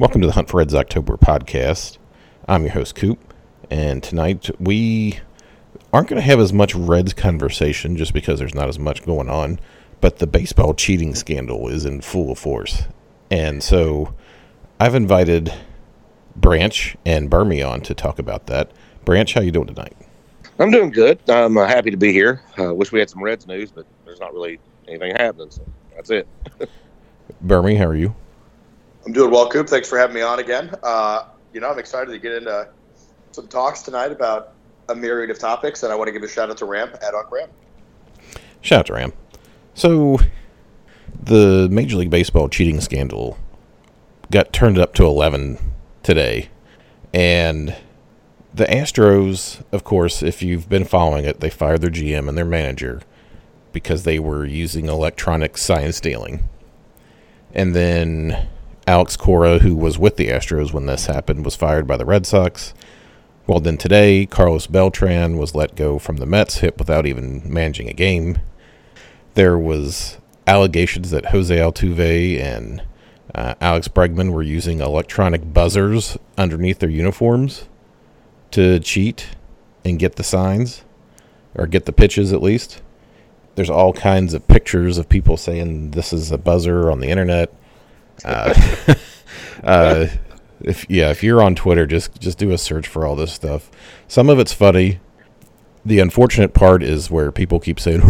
Welcome to the Hunt for Reds October podcast. I'm your host, Coop, and tonight we aren't going to have as much Reds conversation just because there's not as much going on, but the baseball cheating scandal is in full force. And so I've invited Branch and Bermie on to talk about that. Branch, how you doing tonight? I'm doing good. I'm uh, happy to be here. Uh, wish we had some Reds news, but there's not really anything happening. So that's it. Bermie, how are you? I'm doing well, Coop. Thanks for having me on again. Uh, you know, I'm excited to get into some talks tonight about a myriad of topics, and I want to give a shout out to Ram, at on Ram. Shout out to Ram. So, the Major League Baseball cheating scandal got turned up to 11 today. And the Astros, of course, if you've been following it, they fired their GM and their manager because they were using electronic sign stealing. And then Alex Cora, who was with the Astros when this happened, was fired by the Red Sox. Well, then today, Carlos Beltran was let go from the Mets, hit without even managing a game. There was allegations that Jose Altuve and uh, Alex Bregman were using electronic buzzers underneath their uniforms to cheat and get the signs or get the pitches at least. There's all kinds of pictures of people saying this is a buzzer on the internet. Uh, uh, if yeah, if you're on Twitter, just just do a search for all this stuff. Some of it's funny. The unfortunate part is where people keep saying,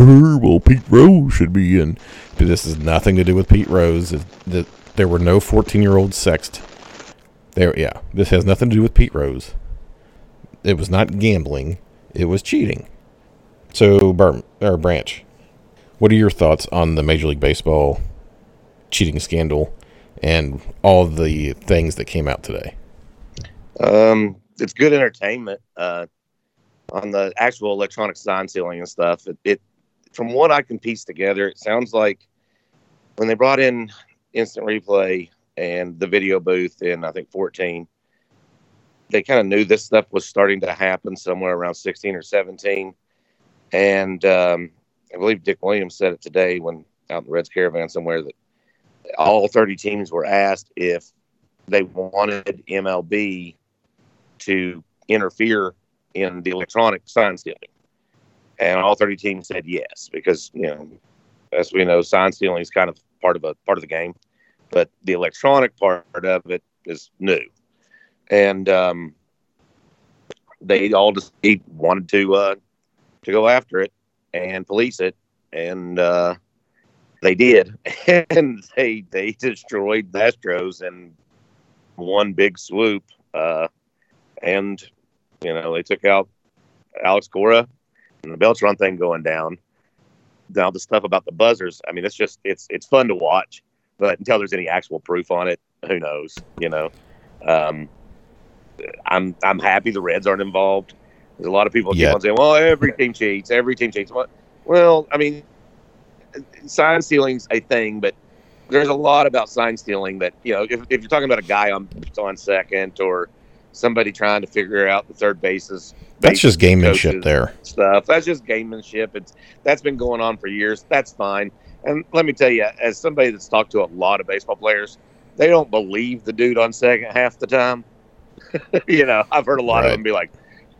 well, Pete Rose should be in." But this has nothing to do with Pete Rose. That there were no 14 year olds sexed. There, yeah, this has nothing to do with Pete Rose. It was not gambling; it was cheating. So, Burm or Branch, what are your thoughts on the Major League Baseball cheating scandal and all the things that came out today? Um, it's good entertainment. Uh, on the actual electronic sign sealing and stuff, it, it from what I can piece together, it sounds like when they brought in instant replay and the video booth in I think 14, they kind of knew this stuff was starting to happen somewhere around 16 or 17. And um, I believe Dick Williams said it today when out in the Reds caravan somewhere that all 30 teams were asked if they wanted MLB to interfere in the electronic sign stealing. And all 30 teams said yes, because, you know, as we know, sign stealing is kind of part of a part of the game, but the electronic part of it is new. And um, they all just wanted to uh, to go after it and police it, and uh, they did, and they they destroyed the Astros in one big swoop, uh, and you know they took out Alex Cora and the Beltran thing going down. Now the stuff about the buzzers, I mean, it's just it's it's fun to watch, but until there's any actual proof on it, who knows? You know, um, I'm I'm happy the Reds aren't involved. There's a lot of people keep on saying, "Well, every team cheats, every team cheats." Well, I mean, sign stealing's a thing, but there's a lot about sign stealing that you know. If, if you're talking about a guy on on second or somebody trying to figure out the third bases, That's just gamemanship there. stuff. That's just gamemanship. It's that's been going on for years. That's fine. And let me tell you, as somebody that's talked to a lot of baseball players, they don't believe the dude on second half the time. you know, I've heard a lot of them be like,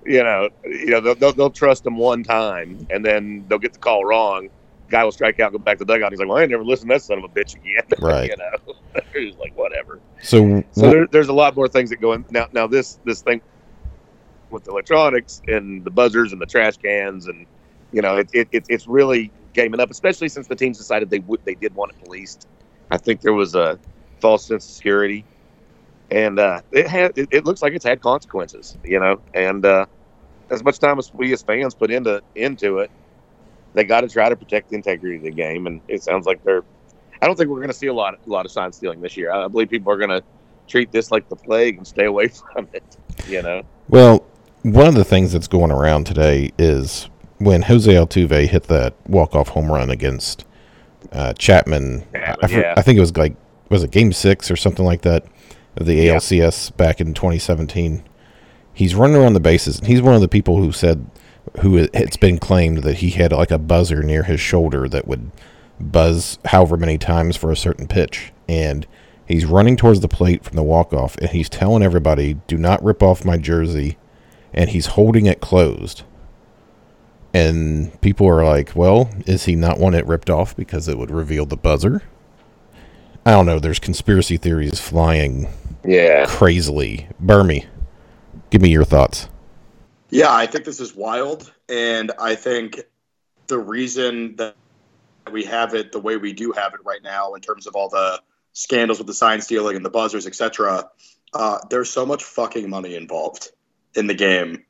you know, you know, they'll, they'll, they'll trust him one time, and then they'll get the call wrong. Guy will strike out, go back to the dugout. He's like, "Well, I ain't never listened to that son of a bitch again." Right. you know, he's like, "Whatever." So, So there, there's a lot more things that go in now. Now this this thing with the electronics and the buzzers and the trash cans and you know it, it, it it's really gaming up, especially since the teams decided they would they did want it policed. I think there was a false sense of security, and uh, it had it, it looks like it's had consequences. You know, and uh, as much time as we as fans put into into it, they got to try to protect the integrity of the game. And it sounds like they're. I don't think we're going to see a lot a lot of sign stealing this year. I believe people are going to treat this like the plague and stay away from it. You know. Well, one of the things that's going around today is when Jose Altuve hit that walk-off home run against uh, Chapman. Yeah, I, I yeah. I think it was like was it Game Six or something like that of the Yeah. ALCS back in 2017. He's running around the bases, and he's one of the people who said who it- it's been claimed that he had like a buzzer near his shoulder that would buzz however many times for a certain pitch, and he's running towards the plate from the walk-off, and he's telling everybody, "Do not rip off my jersey," and he's holding it closed. And people are like, well, is he not want it ripped off because it would reveal the buzzer? I don't know. There's conspiracy theories flying Yeah. crazily. Bermie, give me your thoughts. Yeah, I think this is wild, and I think the reason that we have it the way we do have it right now, in terms of all the scandals with the sign stealing and the buzzers, etc., uh, there's so much fucking money involved in the game,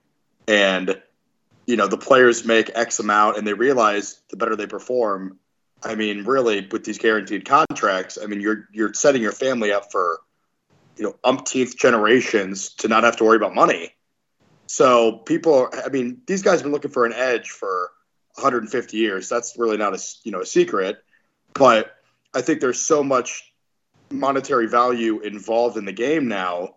and you know the players make X amount, and they realize the better they perform. I mean, really, with these guaranteed contracts, I mean, you're you're setting your family up for, you know, umpteenth generations to not have to worry about money. So people, I mean, these guys have been looking for an edge for 150 years. That's really not a you know a secret, but I think there's so much monetary value involved in the game now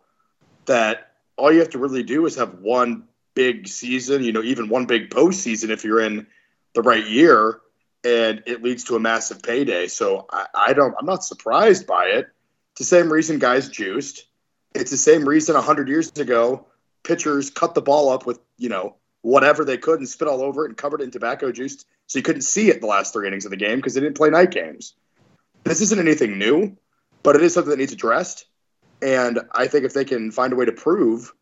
that all you have to really do is have one big season, you know, even one big postseason if you're in the right year, and it leads to a massive payday. So I, I don't, I'm not surprised by it. It's the same reason guys juiced. It's the same reason 100 years ago pitchers cut the ball up with you know whatever they could and spit all over it and covered it in tobacco juice so you couldn't see it the last three innings of the game because they didn't play night games. This isn't anything new, but it is something that needs addressed. And I think if they can find a way to prove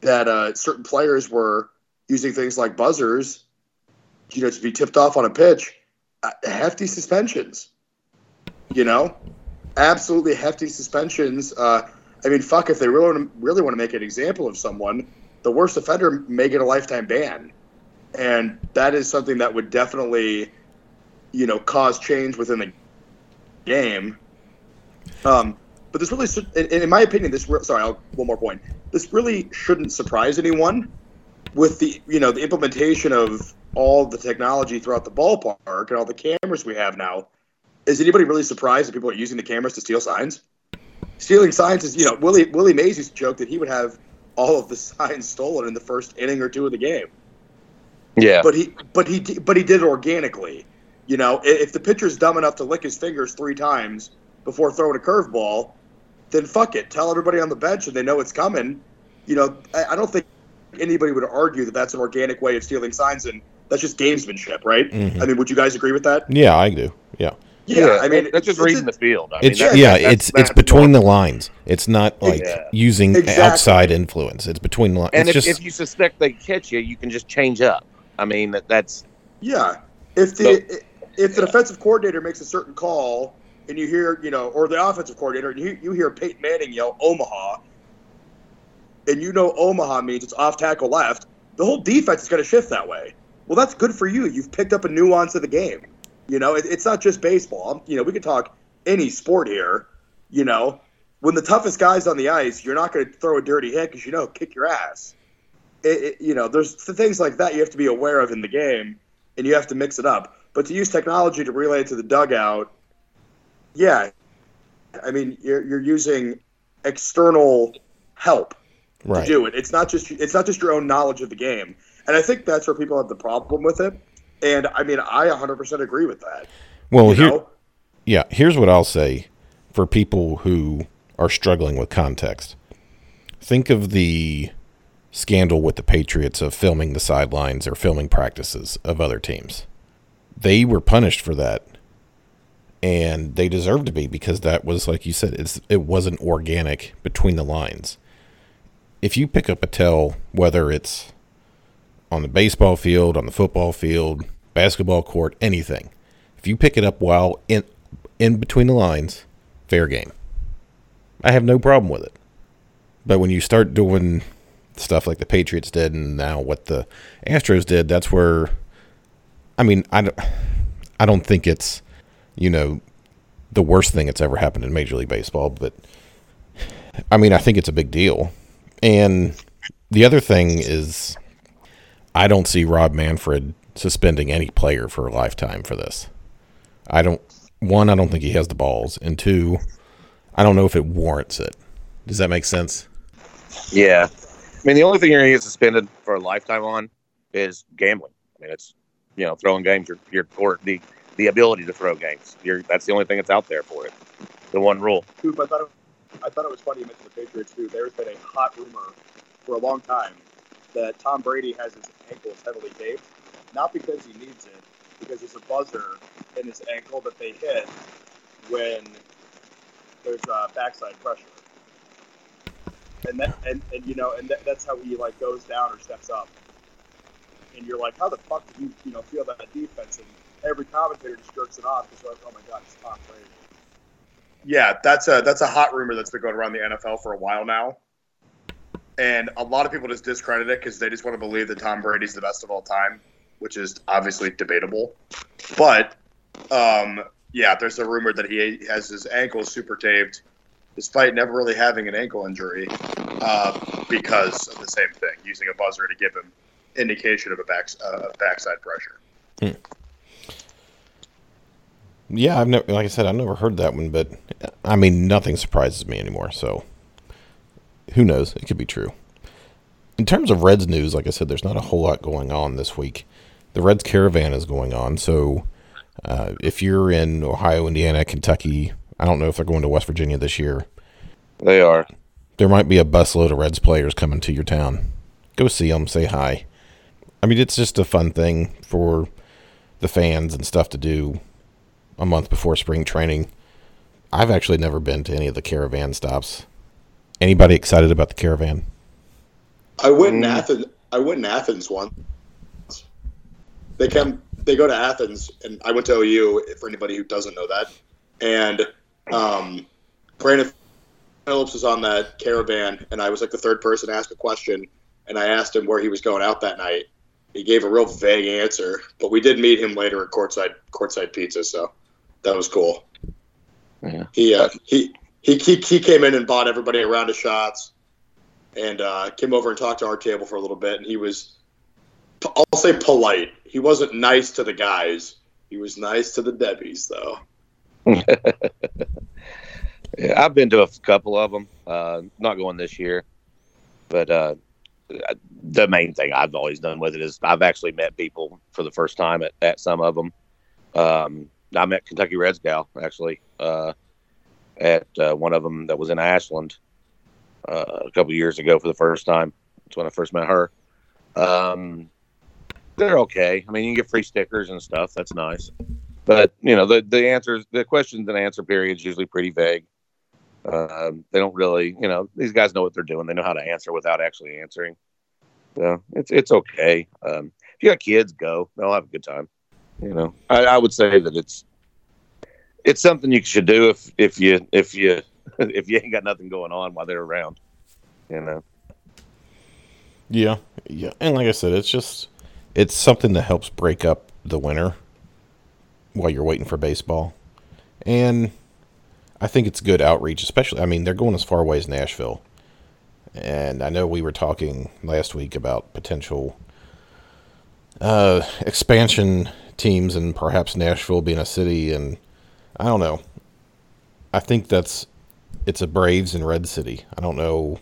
that uh, certain players were using things like buzzers, you know, to be tipped off on a pitch, uh, hefty suspensions. You know, absolutely hefty suspensions. Uh, I mean, fuck, if they really want to, really want to make an example of someone, the worst offender may get a lifetime ban, and that is something that would definitely, you know, cause change within the game. Um, but this really, in, my opinion, this re- sorry, I'll, one more point. This really shouldn't surprise anyone with the you know the implementation of all the technology throughout the ballpark and all the cameras we have now. Is anybody really surprised that people are using the cameras to steal signs? Stealing signs is, you know, Willie Willie Mays used to joke that he would have all of the signs stolen in the first inning or two of the game. Yeah. But he but he but he did it organically. You know, if the pitcher's dumb enough to lick his fingers three times before throwing a curveball, then fuck it. Tell everybody on the bench and they know it's coming. You know, I, I don't think anybody would argue that that's an organic way of stealing signs and that's just gamesmanship, right? Mhm. I mean, would you guys agree with that? Yeah, I do. Yeah, Yeah, I mean, that's just it's- reading the field. I it's mean, that- yeah, that's- it's that's it's between normal. the lines. It's not like Yeah. using Exactly. outside influence. It's between the lines. And it's if, just if you suspect they catch you, you can just change up. I mean, that, that's Yeah. If the if the defensive coordinator makes a certain call and you hear, you know, or the offensive coordinator and you, you hear Peyton Manning yell Omaha, and you know Omaha means it's off tackle left, the whole defense is going to shift that way. Well, that's good for you. You've picked up a nuance of the game. You know, it, it's not just baseball. You know, we could talk any sport here. You know, when the toughest guy's on the ice, you're not going to throw a dirty hit because you know kick your ass. It, it, you know, there's th- things like that you have to be aware of in the game, and you have to mix it up. But to use technology to relay it to the dugout, yeah, I mean, you're you're using external help right. to do it. It's not just it's not just your own knowledge of the game, and I think that's where people have the problem with it. And I mean, I 100% agree with that. Well, here, know? yeah, here's what I'll say for people who are struggling with context. Think of the scandal with the Patriots of filming the sidelines or filming practices of other teams. They were punished for that. And they deserved to be because that was like you said, it's it wasn't organic between the lines. If you pick up a tell, whether it's on the baseball field, on the football field, basketball court, anything, if you pick it up while in in between the lines, fair game. I have no problem with it. But when you start doing stuff like the Patriots did and now what the Astros did, that's where I mean, I don't I don't think it's you know the worst thing that's ever happened in Major League Baseball, but I mean, I think it's a big deal. And the other thing is, I don't see Rob Manfred suspending any player for a lifetime for this. I don't. One, I don't think he has the balls, and two, I don't know if it warrants it. Does that make sense? Yeah. I mean, the only thing you're going to get suspended for a lifetime on is gambling. I mean, it's, you know, throwing games, your, your, or the, the ability to throw games. You're, that's the only thing that's out there for it. The one rule. Coop, I thought it, I thought it was funny you mentioned the Patriots too. There's been a hot rumor for a long time that Tom Brady has his ankles heavily taped, not because he needs it, because there's a buzzer in his ankle that they hit when there's backside pressure. And that, and, and you know, and that, that's how he like goes down or steps up. And you're like, how the fuck did you, you know, feel that defense? And every commentator just jerks it off because like, oh my god, it's Tom Brady. Yeah, that's a that's a hot rumor that's been going around the NFL for a while now. And a lot of people just discredit it because they just want to believe that Tom Brady's the best of all time, which is obviously debatable. But um, yeah, there's a rumor that he has his ankles super taped, despite never really having an ankle injury, uh, because of the same thing, using a buzzer to give him indication of a back uh, backside pressure. Yeah, I've never, like I said, I've never heard that one, but I mean, nothing surprises me anymore. So who knows? It could be true. In terms of Reds news, like I said, there's not a whole lot going on this week. The Reds caravan is going on, so uh, if you're in Ohio, Indiana, Kentucky, I don't know if they're going to West Virginia this year. They are. There might be a busload of Reds players coming to your town. Go see them, say hi. I mean, it's just a fun thing for the fans and stuff to do a month before spring training. I've actually never been to any of the caravan stops. Anybody excited about the caravan? I went in Athens. I went in Athens once. They come. They go to Athens, and I went to OU. For anybody who doesn't know that, and um, Brandon Phillips was on that caravan, and I was like the third person to ask a question, and I asked him where he was going out that night. He gave a real vague answer, but we did meet him later at courtside courtside pizza, so that was cool. Yeah. He uh, he he he he came in and bought everybody a round of shots, and uh, came over and talked to our table for a little bit. And he was, I'll say, polite. He wasn't nice to the guys. He was nice to the Debbies, though. Yeah, I've been to a couple of them. Uh, not going this year, but uh, the main thing I've always done with it is I've actually met people for the first time at, at some of them. Um, I met Kentucky Reds gal actually uh, at uh, one of them that was in Ashland uh, a couple years ago for the first time. That's when I first met her. Um, they're okay. I mean, you can get free stickers and stuff. That's nice. But you know, the the answers, the questions and answer period is usually pretty vague. Um, they don't really, you know, these guys know what they're doing. They know how to answer without actually answering. So it's it's okay. Um, if you got kids, go. They'll have a good time. You know, I, I would say that it's it's something you should do if if you if you if you ain't got nothing going on while they're around. You know. Yeah, yeah, and like I said, it's just it's something that helps break up the winter while you're waiting for baseball, and I think it's good outreach. Especially, I mean, they're going as far away as Nashville, and I know we were talking last week about potential uh, expansion teams and perhaps Nashville being a city, and I don't know. I think that's it's a Braves and Red City. I don't know.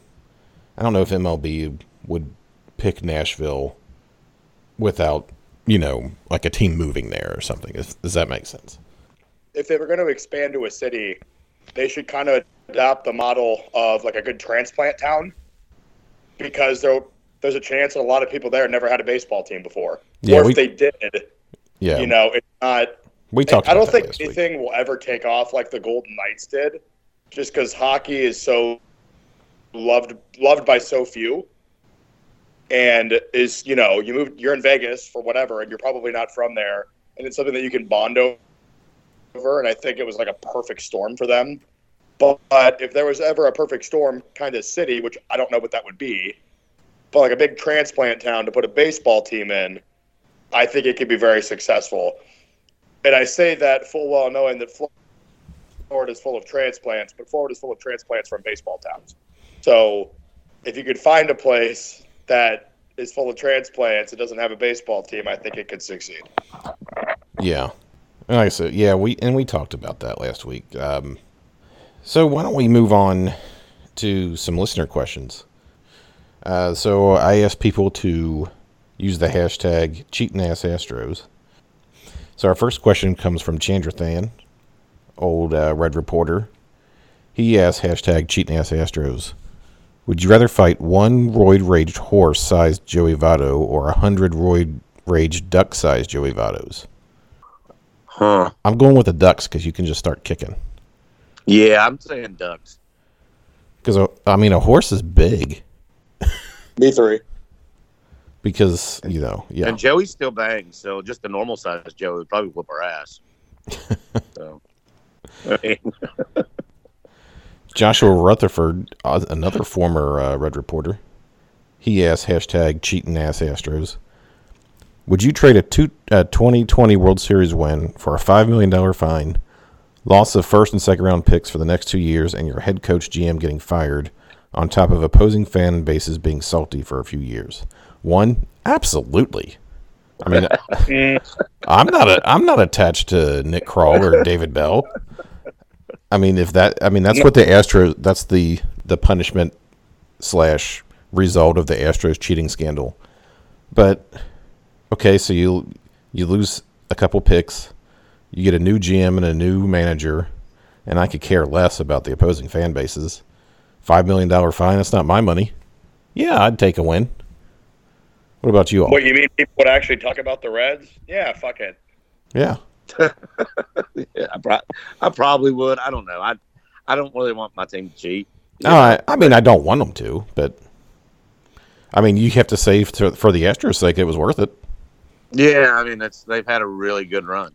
I don't know if MLB would pick Nashville without you know like a team moving there or something. Does, does that make sense? If they were going to expand to a city, they should kind of adopt the model of like a good transplant town, because there there's a chance that a lot of people there never had a baseball team before, Yeah, or we- if they did, Yeah, you know, it's not. We talked. I don't think last week. anything will ever take off like the Golden Knights did, just because hockey is so loved loved by so few, and is you know you move you're in Vegas for whatever, and you're probably not from there, and it's something that you can bond over, and I think it was like a perfect storm for them. But, but if there was ever a perfect storm kind of city, which I don't know what that would be, but like a big transplant town to put a baseball team in, I think it could be very successful. And I say that full well knowing that Florida is full of transplants, but Florida is full of transplants from baseball towns. So if you could find a place that is full of transplants and doesn't have a baseball team, I think it could succeed. Yeah. Like I said, yeah, we and we talked about that last week. Um, so why don't we move on to some listener questions? Uh, so I asked people to use the hashtag cheating ass Astros. So our first question comes from Chandrathan, old uh, Red Reporter. He asked hashtag cheating ass Astros. Would you rather fight one roid raged horse sized Joey Votto or a hundred roid raged duck sized Joey Vottos? Huh. I'm going with the ducks because you can just start kicking. Yeah, I'm saying ducks. Because I mean, a horse is big. Me three. Because you know, yeah, And Joey still bangs, so just a normal sized Joey would probably whoop our ass. so, mean, Joshua Rutherford, uh, another former uh, Red reporter, he asked hashtag cheating ass Astros. Would you trade a, two, a 2020 World Series win for a $5 million fine, loss of first and second round picks for the next two years, and your head coach GM getting fired, on top of opposing fan bases being salty for a few years? One, absolutely. I mean, I'm not a, I'm not attached to Nick Krall or David Bell. I mean, if that, I mean, that's what the Astros, that's the the punishment slash result of the Astros cheating scandal. But okay, so you you lose a couple picks, you get a new GM and a new manager, and I could care less about the opposing fan bases. Five million dollar fine, that's not my money. Yeah, I'd take a win. What about you all? What you mean? People would actually talk about the Reds? Yeah, fuck it. Yeah, yeah, I, pro- I probably would. I don't know. I I don't really want my team to cheat. no, I, I mean, I don't want them to, but I mean, you have to say for, for the Astros' sake, it was worth it. Yeah, I mean, it's they've had a really good run.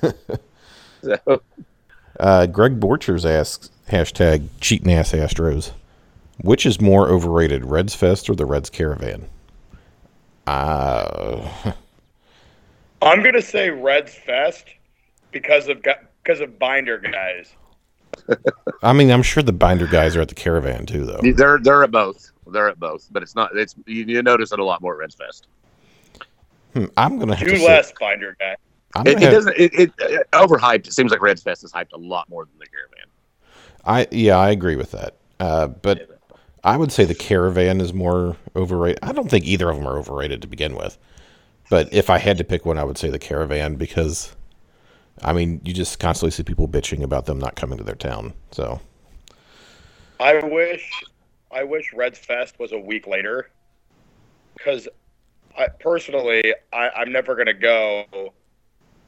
so, Uh, Greg Borchers asks hashtag cheating ass Astros. Which is more overrated, Reds Fest or the Reds Caravan? Uh, I'm gonna say Reds Fest because of because of binder guys. I mean, I'm sure the binder guys are at the Caravan too, though. they're they're at both. They're at both, but it's not. It's you, you notice it a lot more at Reds Fest. Hmm, I'm gonna have Two to say, less binder guy. I'm It, gonna it doesn't. It, it, it overhyped. It seems like Reds Fest is hyped a lot more than the Caravan. I yeah, I agree with that. Uh, but I would say the Caravan is more overrated. I don't think either of them are overrated to begin with. But if I had to pick one, I would say the Caravan because, I mean, you just constantly see people bitching about them not coming to their town. So I wish, I wish Reds Fest was a week later, because I personally, I, I'm never gonna go,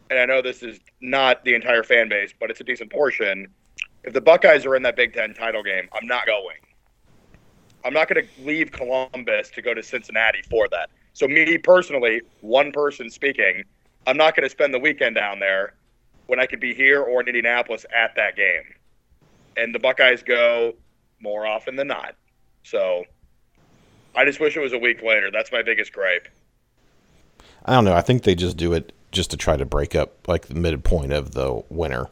and I know this is not the entire fan base, but it's a decent portion. If the Buckeyes are in that Big Ten title game, I'm not going. I'm not going to leave Columbus to go to Cincinnati for that. So me personally, one person speaking, I'm not going to spend the weekend down there when I could be here or in Indianapolis at that game. And the Buckeyes go more often than not. So I just wish it was a week later. That's my biggest gripe. I don't know. I think they just do it just to try to break up like the midpoint of the winter.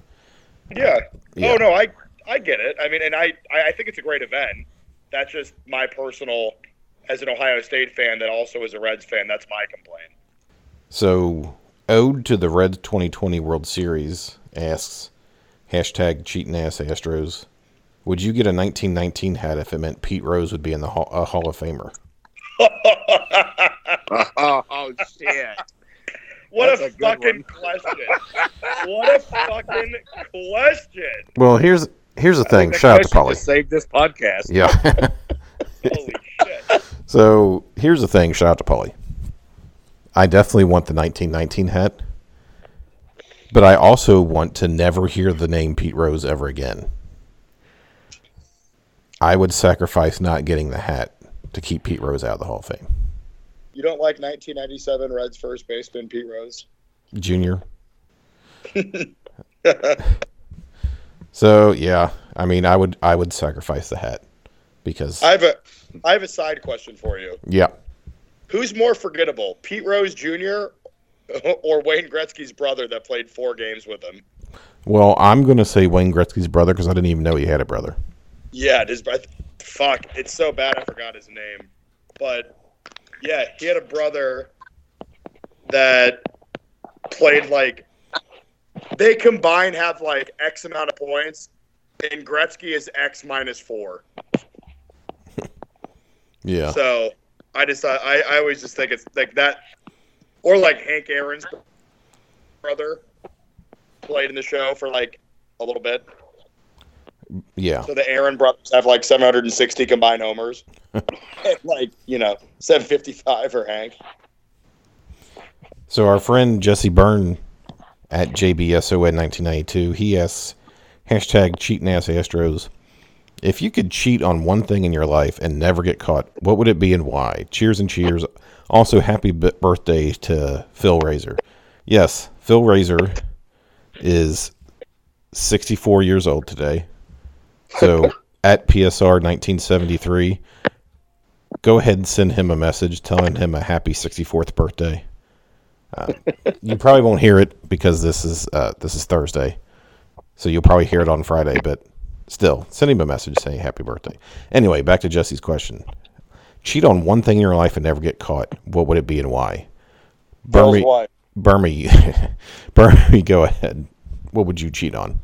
Yeah. Yeah. Oh no, I I get it. I mean, and I I think it's a great event. That's just my personal, as an Ohio State fan that also is a Reds fan. That's my complaint. So, Ode to the Reds 2020 World Series asks, hashtag cheating ass Astros, would you get a 1919 hat if it meant Pete Rose would be in the Hall, a Hall of Famer? oh, oh shit! What That's a, a fucking question! what a fucking question! Well, here's here's the thing. Shout out to Polly. just saved this podcast. Yeah. Holy shit! so here's the thing. Shout out to Polly. I definitely want the 1919 hat, but I also want to never hear the name Pete Rose ever again. I would sacrifice not getting the hat to keep Pete Rose out of the Hall of Fame. You don't like 1997 Reds first baseman Pete Rose? Junior. So yeah, I mean, I would I would sacrifice the hat because I have a I have a side question for you. yeah, Who's more forgettable, Pete Rose Jr. or Wayne Gretzky's brother that played four games with him? well, I'm gonna say Wayne Gretzky's brother because I didn't even know he had a brother. Yeah, it is. fuck, it's so bad I forgot his name. But yeah, he had a brother that played like they combine have like X amount of points, and Gretzky is X minus four. Yeah. So I just I, I always just think it's like that, or like Hank Aaron's brother played in the show for like a little bit. Yeah. So the Aaron brothers have like 760 combined homers, and like you know 755 for Hank. So our friend Jesse Byrne at JBSON 1992, he asks hashtag cheating ass Astros. If you could cheat on one thing in your life and never get caught, what would it be and why? Cheers and cheers. Also, happy b- birthday to Phil Razor. Yes, Phil Razor is 64 years old today. So at PSR 1973, go ahead and send him a message telling him a happy 64th birthday. You probably won't hear it because this is uh, this is Thursday, so you'll probably hear it on Friday. But still, send him a message saying happy birthday. Anyway, back to Jesse's question: Cheat on one thing in your life and never get caught. What would it be and why? Bermie, wife. Bermie, Bermie, go ahead. What would you cheat on?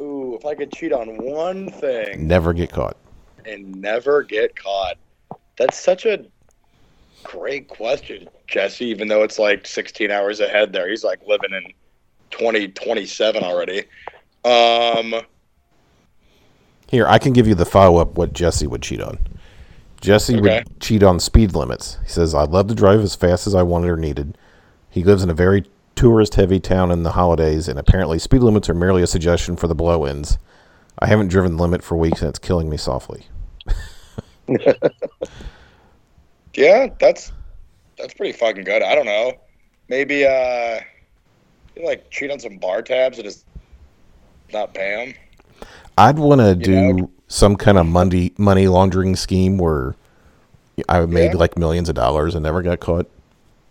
Ooh, if I could cheat on one thing Never get caught. and never get caught, that's such a great question, Jesse. Even though it's like 16 hours ahead there, he's like living in 2027 already. Um, Here, I can give you the follow up what Jesse would cheat on. Jesse Okay. would cheat on speed limits. He says, I'd love to drive as fast as I wanted or needed. He lives in a very tourist heavy town in the holidays, and apparently speed limits are merely a suggestion for the blow ins. I haven't driven the limit for weeks, and it's killing me softly. yeah, that's that's pretty fucking good. I don't know. Maybe uh, you like cheat on some bar tabs and just not pay them. I'd want to do know? some kind of money, money laundering scheme where I made Yeah. like millions of dollars and never got caught.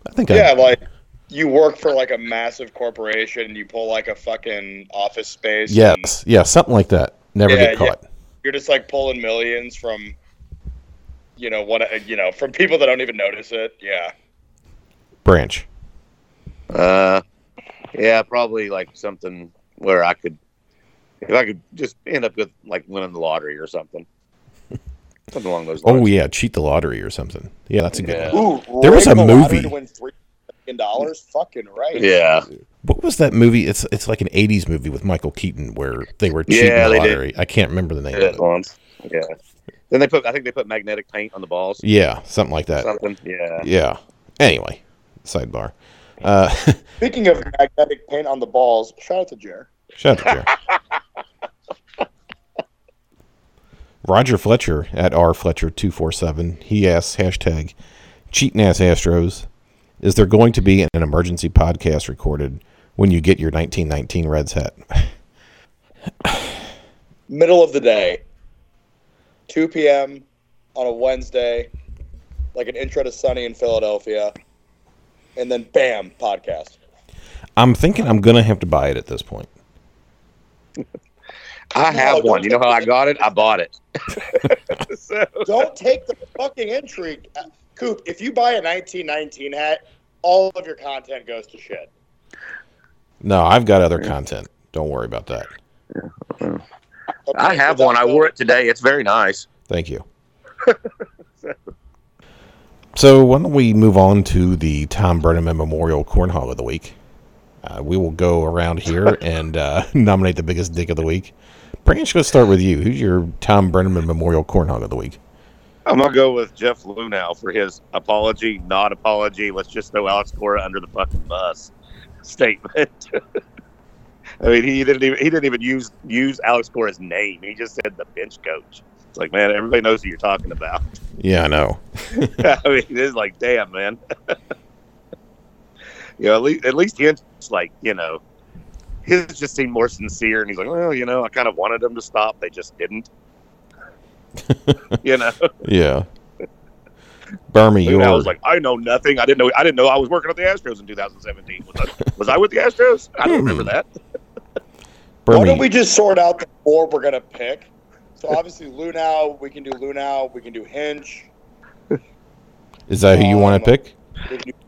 I think Yeah, I'd, like you work for like a massive corporation and you pull like a fucking office space. and yes, yeah, something like that. Never Yeah, get yeah. caught. you're just like pulling millions from, you know, what you know from people that don't even notice it. Yeah. Branch. Uh, yeah, probably like something where I could, if I could just end up with like winning the lottery or something, something along those lines. Oh yeah, cheat the lottery or something. Yeah, that's a good Yeah. one. Ooh, There was a the movie. to win three million dollars. Fucking right. Yeah, What was that movie? It's it's like an '80s movie with Michael Keaton where they were cheating Yeah, the they did. lottery. I can't remember the name yeah, of it. once. Yeah. Then they put, I think they put magnetic paint on the balls. Yeah, something like that. Something. Yeah. Yeah. Anyway, sidebar. Uh, Speaking of magnetic paint on the balls, shout out to Jer. Shut up, Jer. Roger Fletcher at R Fletcher two four seven. He asks hashtag cheating ass Astros. Is there going to be an emergency podcast recorded when you get your 1919 Reds hat? Middle of the day, 2 p.m. on a Wednesday, like an intro to Sunny in Philadelphia, and then bam, podcast. I'm thinking I'm gonna have to buy it at this point. I have No, one. You know how I got it? I bought it. so, Don't take the fucking intrigue, uh, Coop. If you buy a 1919 hat, all of your content goes to shit. No, I've got other content. Don't worry about that. I have one. I wore it today. It's very nice. Thank you. so why don't we move on to the Thom Brennaman Memorial Cornhole of the Week? Uh, we will go around here and uh, nominate the biggest dick of the week. Branch, let's start with you. Who's your Thom Brennaman Memorial Cornhole of the Week? I'm gonna go with Jeff Luhnow for his apology, not apology. Let's just throw Alex Cora under the fucking bus statement. I mean, he didn't even he didn't even use use Alex Cora's name. He just said the bench coach. It's like, man, everybody knows who you're talking about. Yeah, I know. I mean, it is like, damn, man. you know, at least at least his like, you know, his just seemed more sincere, and he's like, well, you know, I kind of wanted them to stop, they just didn't. you know, Yeah. Bermie, And I was like, I know nothing. I didn't know. I didn't know I was working at the Astros in 2017. Was I, was I with the Astros? I don't remember hmm. that. Why don't we just sort out the four we're gonna pick, So obviously Luhnow, we can do Luhnow, we can do Hinch. Is that who you want Um, to pick?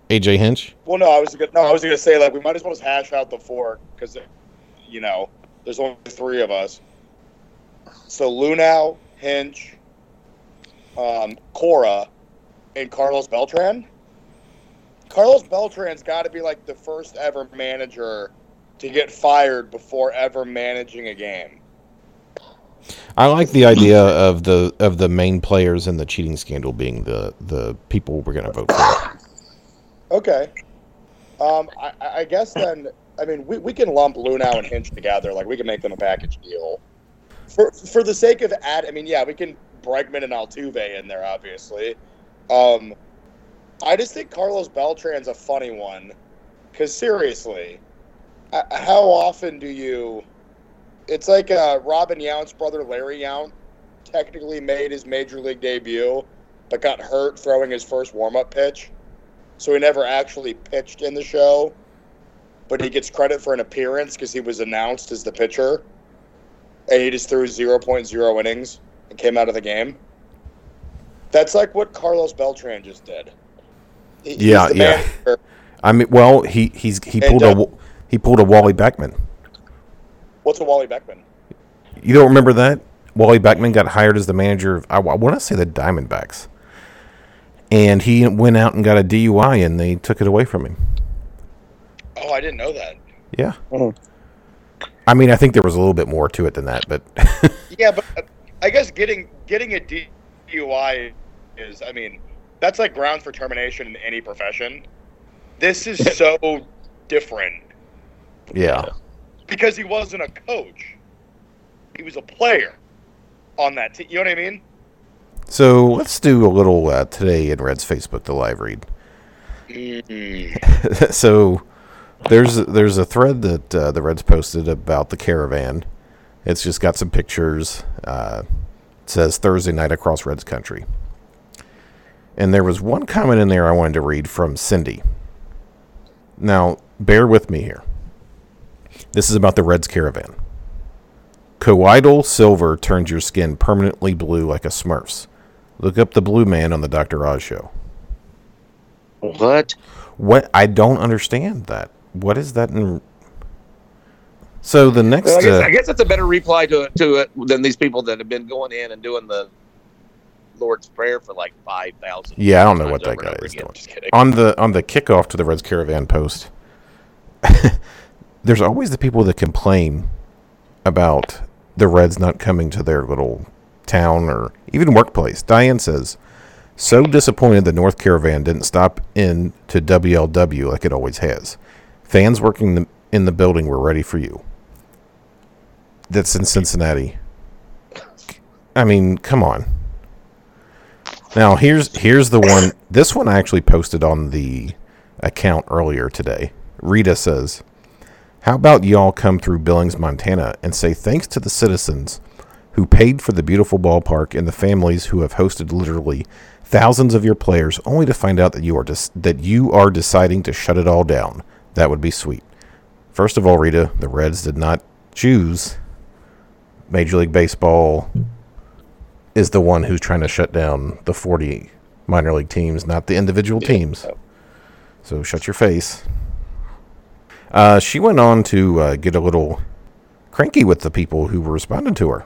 AJ Hinch? well, no, I was gonna no, I was gonna say like we might as well just hash out the four because you know there's only three of us. So Luhnow, Hinch, um, Cora, and Carlos Beltran. Carlos Beltran's got to be like the first ever manager to get fired before ever managing a game. I like the idea of the of the main players in the cheating scandal being the the people we're going to vote for. Okay. Um, I, I guess then, I mean, we, we can lump Luhnow and Hinch together. Like, we can make them a package deal. For for the sake of add, I mean, yeah, we can Bregman and Altuve in there, obviously. Um, I just think Carlos Beltran's a funny one. Because, seriously, how often do you. It's like uh, Robin Yount's brother, Larry Yount, technically made his major league debut, but got hurt throwing his first warm up pitch so he never actually pitched in the show, but he gets credit for an appearance because he was announced as the pitcher, and he just threw 0.0 innings and came out of the game. That's like what Carlos Beltran just did. He- Yeah, yeah. I mean, well, he he's he And, pulled a uh, Wa- he pulled a Wally Backman. What's a Wally Backman? You don't remember that? Wally Backman got hired as the manager of I, want to say the Diamondbacks, and he went out and got a DUI, and they took it away from him. Oh, I didn't know that. Yeah. Mhm. I mean, I think there was a little bit more to it than that, but Yeah, but uh, I guess getting getting a DUI is, I mean, that's like grounds for termination in any profession. This is so different yeah. Because he wasn't a coach; he was a player on that team. You know what I mean? So let's do a little uh, today in Red's Facebook, the live read. so there's there's a thread that uh, the Reds posted about the caravan. It's just got some pictures. Uh, it says Thursday night across Reds country. And there was one comment in there I wanted to read from Cindy. Now, bear with me here. This is about the Reds caravan. Colloidal silver turns your skin permanently blue like a Smurf's. Look up the blue man on the Dr. Oz show. What? What I don't understand that. What is that in So the next Well, I, guess, uh, I guess that's a better reply to it, to it than these people that have been going in and doing the Lord's Prayer for like five thousand. Yeah, I don't know what that guy is doing. Just kidding. on the on the kickoff to the Reds Caravan post, there's always the people that complain about the Reds not coming to their little town or even workplace. Diane says, "So disappointed the North Caravan didn't stop in to WLW like it always has. Fans working in the building were ready for you." That's in Cincinnati. I mean, come on. Now here's here's the one. This one I actually posted on the account earlier today. Rita says, "How about y'all come through Billings, Montana, and say thanks to the citizens who paid for the beautiful ballpark and the families who have hosted literally thousands of your players, only to find out that you are that you are deciding to shut it all down. That would be sweet." First of all, Rita, the Reds did not choose Major League Baseball is the one who's trying to shut down the 40 minor league teams, not the individual teams. So shut your face. Uh, she went on to uh, get a little cranky with the people who were responding to her.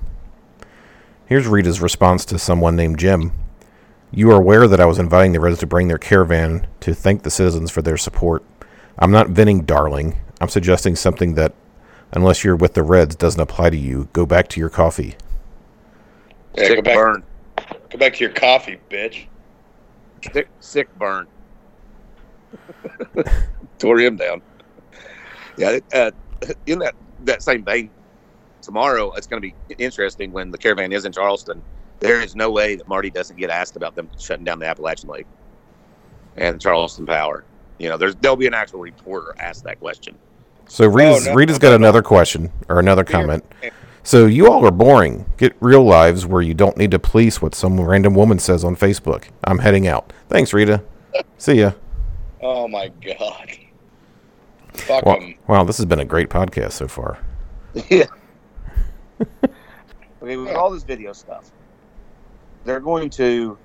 Here's Rita's response to someone named Jim. You are aware that I was inviting the Reds to bring their caravan to thank the citizens for their support. I'm not venting, darling. I'm suggesting something that, unless you're with the Reds, doesn't apply to you. Go back to your coffee. Yeah, sick go back, burn. go back to your coffee, bitch. Sick, sick burn. Tore him down. Yeah, uh, in that that same vein, tomorrow it's going to be interesting when the caravan is in Charleston. There is no way that Marty doesn't get asked about them shutting down the Appalachian League and Charleston Power. You know, there's there'll be an actual reporter asked that question. So Rita's, no, Rita's no, got no, no. another question or another comment. So you all are boring. Get real lives where you don't need to police what some random woman says on Facebook. I'm heading out. Thanks, Rita. See ya. Oh my god. Fuck Wow, 'em. wow, this has been a great podcast so far. Yeah. Okay, with all this video stuff, they're going to,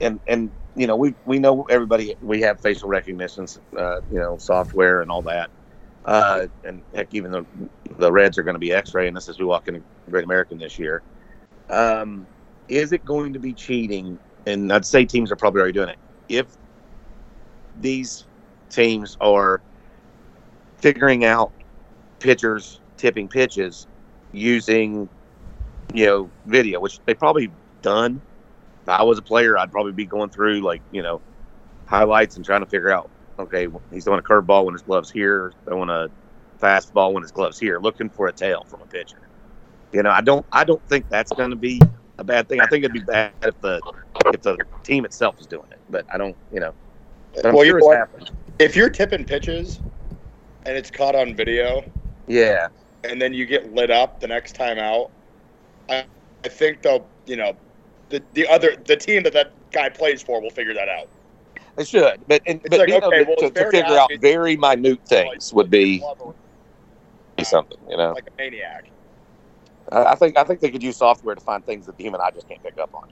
and and you know we we know everybody we have facial recognition, uh, you know software and all that, uh, and heck even the the Reds are going to be X-raying us as we walk into Great American this year. Um, is it going to be cheating? And I'd say teams are probably already doing it. If these teams are figuring out pitchers tipping pitches using you know video which they probably done. If i was a player i'd probably be going through like you know highlights and trying to figure out okay he's throwing a curveball when his gloves here throwing a fastball when his gloves here looking for a tail from a pitcher. You know i don't i don't think that's going to be a bad thing. I think it'd be bad if the if the team itself is doing it but i don't you know. Well, sure happened. If you're tipping pitches and it's caught on video, yeah and then you get lit up the next time out, I, I think they'll, you know, the the other the team that that guy plays for will figure that out. They should, but and, It's but like, being okay, able well, to, to figure out very minute things would be be something, you know. like a maniac. I I think I think they could use software to find things that the human eye just can't pick up on.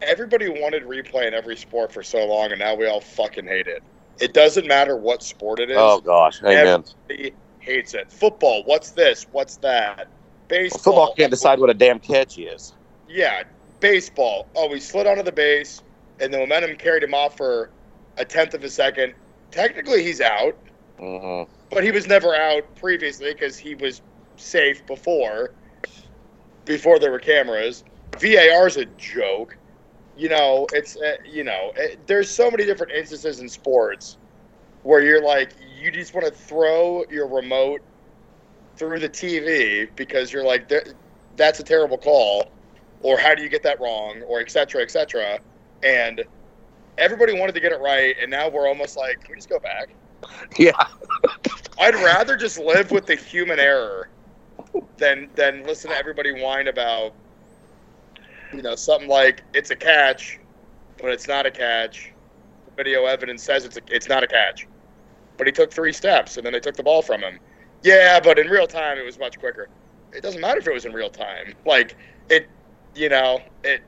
Everybody wanted replay in every sport for so long, and now we all fucking hate it. It doesn't matter what sport it is. Oh gosh, amen. Everybody hates it. Football, what's this? What's that? Baseball. Football can't decide what a damn catch is. Yeah, baseball. Oh, he slid onto the base, and the momentum carried him off for a tenth of a second. Technically, he's out, hmm but he was never out previously because he was safe before. Before there were cameras, VAR is a joke. You know, it's uh, you know, it, there's so many different instances in sports where you're like, you just want to throw your remote through the TV because you're like, that's a terrible call, or how do you get that wrong, or etc. cetera, et cetera. And everybody wanted to get it right, and now we're almost like, can we just go back? Yeah, I'd rather just live with the human error than than listen to everybody whine about you know something like it's a catch, but it's not a catch. Video evidence says it's a, it's not a catch, but he took three steps and then they took the ball from him. Yeah, but in real time it was much quicker. It doesn't matter if it was in real time. Like it, you know, it.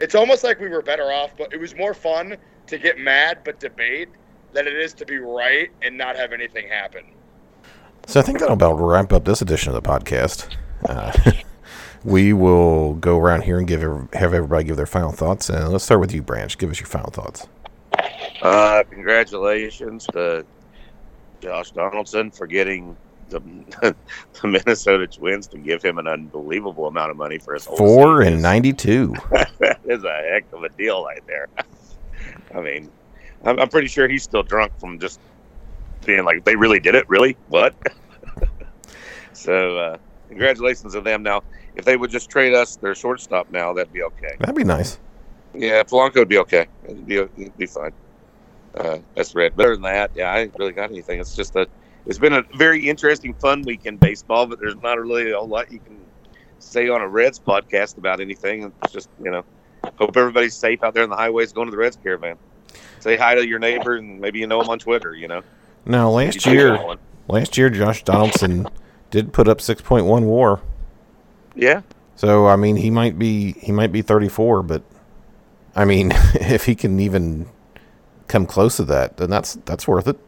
It's almost like we were better off, but it was more fun to get mad but debate than it is to be right and not have anything happen. So I think that'll about wrap up this edition of the podcast. Uh, we will go around here and give have everybody give their final thoughts. And let's start with you, Branch. Give us your final thoughts. uh, congratulations to Josh Donaldson for getting the, the Minnesota Twins to give him an unbelievable amount of money for his whole Four season. and ninety-two. that is a heck of a deal right there. I mean, I'm, I'm pretty sure he's still drunk from just being like, they really did it? Really? What? so, uh, congratulations to them. Now, if they would just trade us their shortstop now, that'd be okay. That'd be nice. Yeah, Polanco would be okay. It'd be, it'd be fine. Uh, that's red. Better than that, yeah, I ain't really got anything. It's just a, it's been a very interesting, fun week in baseball, but there's not really a whole lot you can say on a Reds podcast about anything. It's just, you know, hope everybody's safe out there in the highways going to the Reds caravan. Say hi to your neighbor and maybe you know him on Twitter, you know. Now, last year, last year, Josh Donaldson did put up six point one WAR. Yeah. So I mean, he might be he might be thirty-four, but I mean, if he can even come close to that, then that's that's worth it,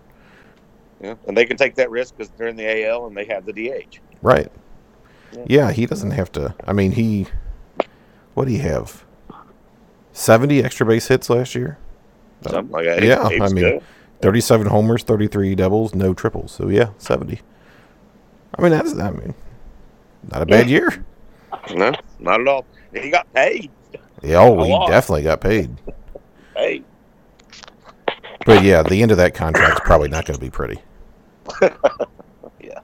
Yeah. And they can take that risk because they're in the AL and they have the DH. right? Yeah. Yeah, he doesn't have to. I mean, he what do he have? Seventy extra base hits last year. Something like that. Yeah, I mean- good. 37 homers, 33 doubles, no triples. So yeah, 70. I mean that's I mean not a bad year. No, not at all. He got paid. Yeah, oh, he definitely got paid. Hey. But yeah, the end of that contract's probably not going to be pretty. Yeah.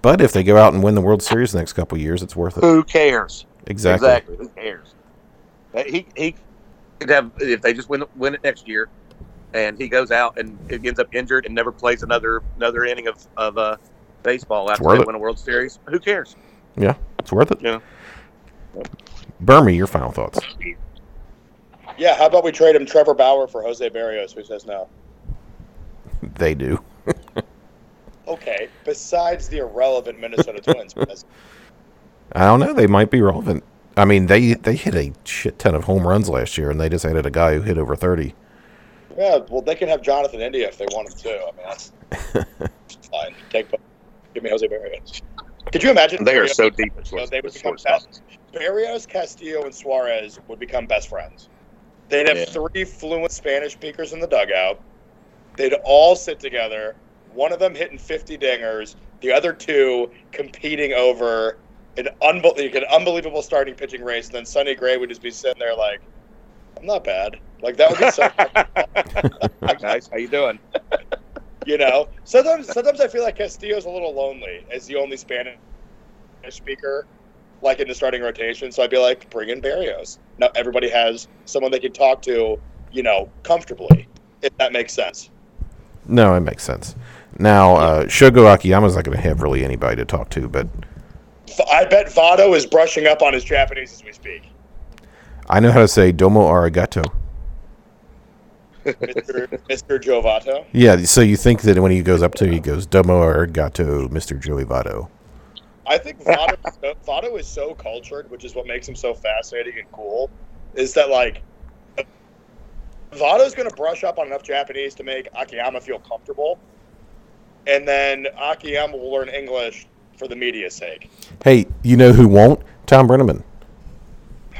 But if they go out and win the World Series the next couple of years, it's worth it. Who cares? Exactly. Exactly. Who cares? He he could have if they just win win it next year, and he goes out and he ends up injured and never plays another another inning of of uh, baseball after they it. win a World Series. Who cares? Yeah, it's worth it. Yeah. Bermie, your final thoughts. Yeah, how about we trade him Trevor Bauer for Jose Berrios? Who says no? They do. Okay, besides the irrelevant Minnesota Twins. because I don't know. They might be relevant. I mean, they they hit a shit ton of home runs last year, and they just added a guy who hit over thirty. Yeah, well, they can have Jonathan India if they want him to. I mean, that's fine. Take, give me Jose Berrios. Could you imagine? They are so deep know, they would become best. Berrios, Castillo, and Suarez would become best friends. They'd have Yeah. three fluent Spanish speakers in the dugout. They'd all sit together. One of them hitting 50 dingers. The other two competing over an, unbel- an unbelievable starting pitching race. And then Sonny Gray would just be sitting there like, "I'm not bad." Like that would be so. Guys, how you doing? you know? Sometimes sometimes i feel like castillo's a little lonely as the only spanish speaker like in the starting rotation. So i'd be like bring in berrios. Now everybody has someone they can talk to you know comfortably if that makes sense. No, it makes sense. Now, uh, Shogo Akiyama's not going to have really anybody to talk to, but I bet votto is brushing up on his japanese as we speak. I know how to say domo arigato. Mr mr joey votto Yeah, so you think that when he goes up to, he goes domo arigato, Mister Joey Votto. I think Votto, Votto is so cultured, which is what makes him so fascinating and cool. Is that like Votto's going to brush up on enough Japanese to make Akiyama feel comfortable, and then Akiyama will learn English for the media's sake. Hey, you know who won't? Thom Brennaman.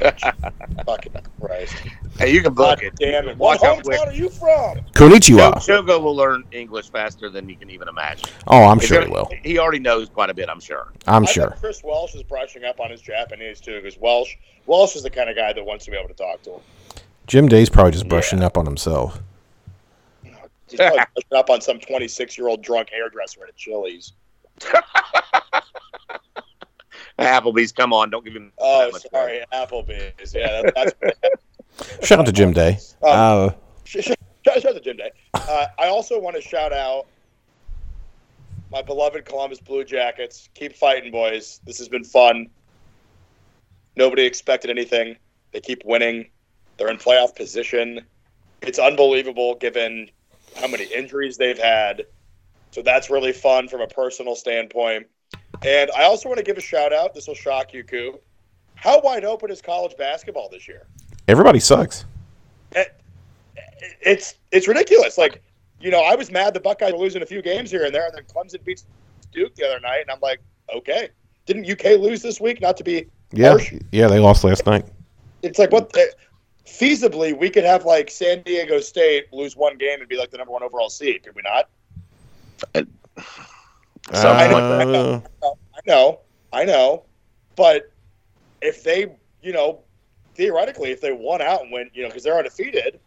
Fucking Christ! Hey, you can God book it. damn it! What Watch quick. hometown are you from? Konnichiwa. Shogo will learn English faster than you can even imagine. Oh, I'm He's sure he gonna- will. He already knows quite a bit, I'm sure. I'm I sure. Chris Welsh is brushing up on his Japanese too, because Welsh Welsh is the kind of guy that wants to be able to talk to him. Jim Day's probably just brushing up on himself. He's probably brushing up on some 26 year old drunk hairdresser at a Chili's. Applebee's, come on, don't give him. Oh, that much sorry, Applebee's. Yeah, that, that's. Shout out to Jim Day. Um, Uh, sh- sh- shout, shout out to Jim Day. Uh, I also want to shout out my beloved Columbus Blue Jackets. Keep fighting, boys. This has been fun. Nobody expected anything. They keep winning. They're in playoff position. It's unbelievable given how many injuries they've had. So that's really fun from a personal standpoint. And I also want to give a shout out. This will shock you, Koo. How wide open is college basketball this year? everybody sucks. it, it's it's ridiculous. Like, you know, I was mad the Buckeyes were losing a few games here and there, and then Clemson beats Duke the other night, and I'm like, okay, didn't UK lose this week? Not to be Yeah, harsh. yeah, they lost last night. It's like what eh, feasibly we could have like San Diego State lose one game and be like the number one overall seed, could we not? Like Uh, I know, I know, but if they, you know, theoretically, if they won out and went, you know, because they're undefeated,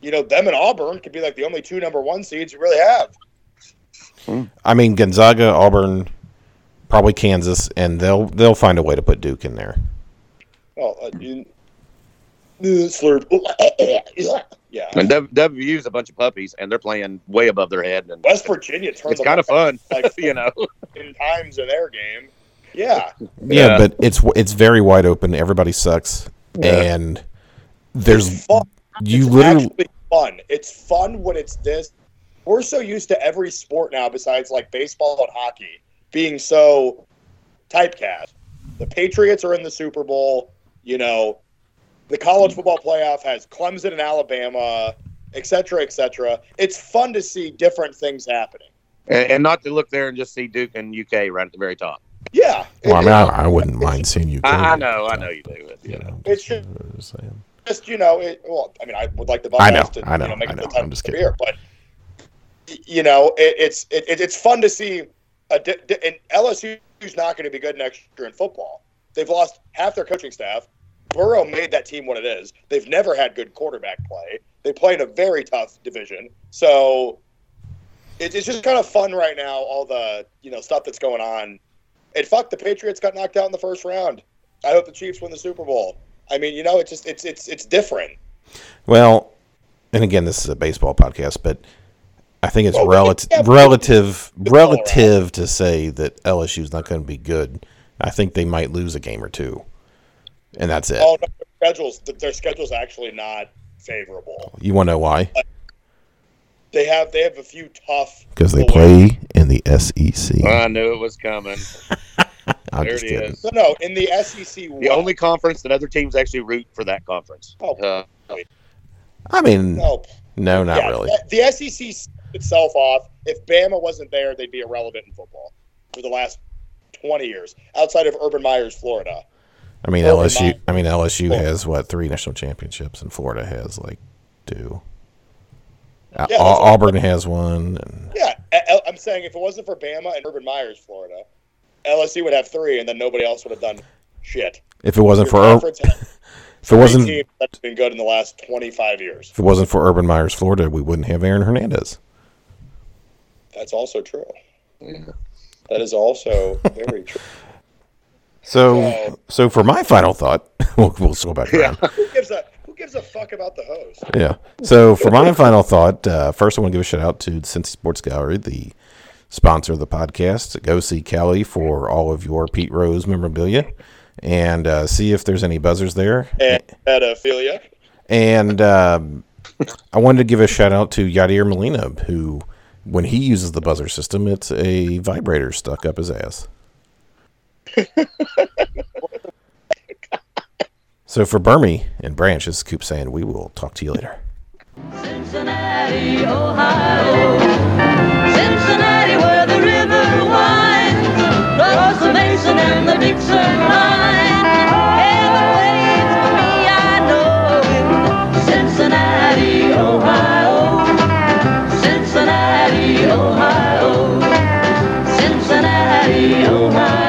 you know, them and Auburn could be like the only two number one seeds you really have. I mean, Gonzaga, Auburn, probably Kansas, and they'll they'll find a way to put Duke in there. Well, uh, you, uh, slurred. Yeah. And W- WVU's a bunch of puppies, and they're playing way above their head, and West Virginia turns it's kind of fun, like you know. in times of their game. Yeah. Yeah, Yeah. but it's it's very wide open. Everybody sucks, and there's It's fun. you it's literally fun. It's fun when it's this. We're so used to every sport now, besides like baseball and hockey, being so typecast. The Patriots are in the Super Bowl. You know, the college mm. football playoff has Clemson and Alabama, et cetera, et cetera. It's fun to see different things happening. and, and not to look there and just see Duke and UK right at the very top. Yeah. Well, I mean, I, I wouldn't mind seeing you. I, I know, I know you do it. You know. It's just, Just saying. just you know, it, well, I mean, I would like the I know, Buckeyes to I know, you know, make I it know. the time I'm just kidding. year, but you know, it, it's it, it- it's fun to see. A di- di- and LSU's not going to be good next year in football. They've lost half their coaching staff. Burrow made that team what it is. They've never had good quarterback play. They play in a very tough division, so it, it's just kind of fun right now. All the you know stuff that's going on. And fuck, the Patriots got knocked out in the first round. I hope the Chiefs win the Super Bowl. I mean, you know, it's just it's it's it's different. Well, and again, this is a baseball podcast, but I think it's Well, relative yeah, relative relative to say that LSU's not going to be good. I think they might lose a game or two, and that's it. Oh no, their schedules their schedule's actually not favorable. You want to know why? They have they have a few tough Because they away- play in the SEC. I knew it was coming. I'm There just it kidding. is. No, no. In the SEC, The West- only conference that other teams actually root for that conference. Oh. Uh, I mean, no, no, not yeah, really. The, the SEC itself off. If Bama wasn't there, they'd be irrelevant in football for the last twenty years. Outside of Urban Meyer's Florida, I mean, Over LSU. my- I mean, LSU Well- has what three national championships, and Florida has like two. Yeah, Au- that's Auburn has one. And, yeah, I- I'm saying if it wasn't for Bama and Urban Meyer's, Florida, LSU would have three, and then nobody else would have done shit. if it wasn't Your for Ur- conference has if it wasn't three that's been good in the last 25 years. if it wasn't for Urban Meyer's, Florida, we wouldn't have Aaron Hernandez. That's also true. That is also very true. So, so for my final thought, we'll, we'll go back around. Yeah. Who gives a Who gives a fuck about the host? Yeah. So for my final thought, uh, first I want to give a shout out to the Cincy Sports Gallery, the sponsor of the podcast. Go see Kelly for all of your Pete Rose memorabilia, and uh, see if there's any buzzers there. And pedophilia. And um, I wanted to give a shout out to Yadier Molina, who, when he uses the buzzer system, it's a vibrator stuck up his ass. so for Bermie and Branch, this is Coop saying we will talk to you later. Cincinnati, Ohio. Cincinnati, where the river winds, across the Mason and the Dixon line. Cincinnati, Ohio. Cincinnati, Ohio. Cincinnati, Ohio.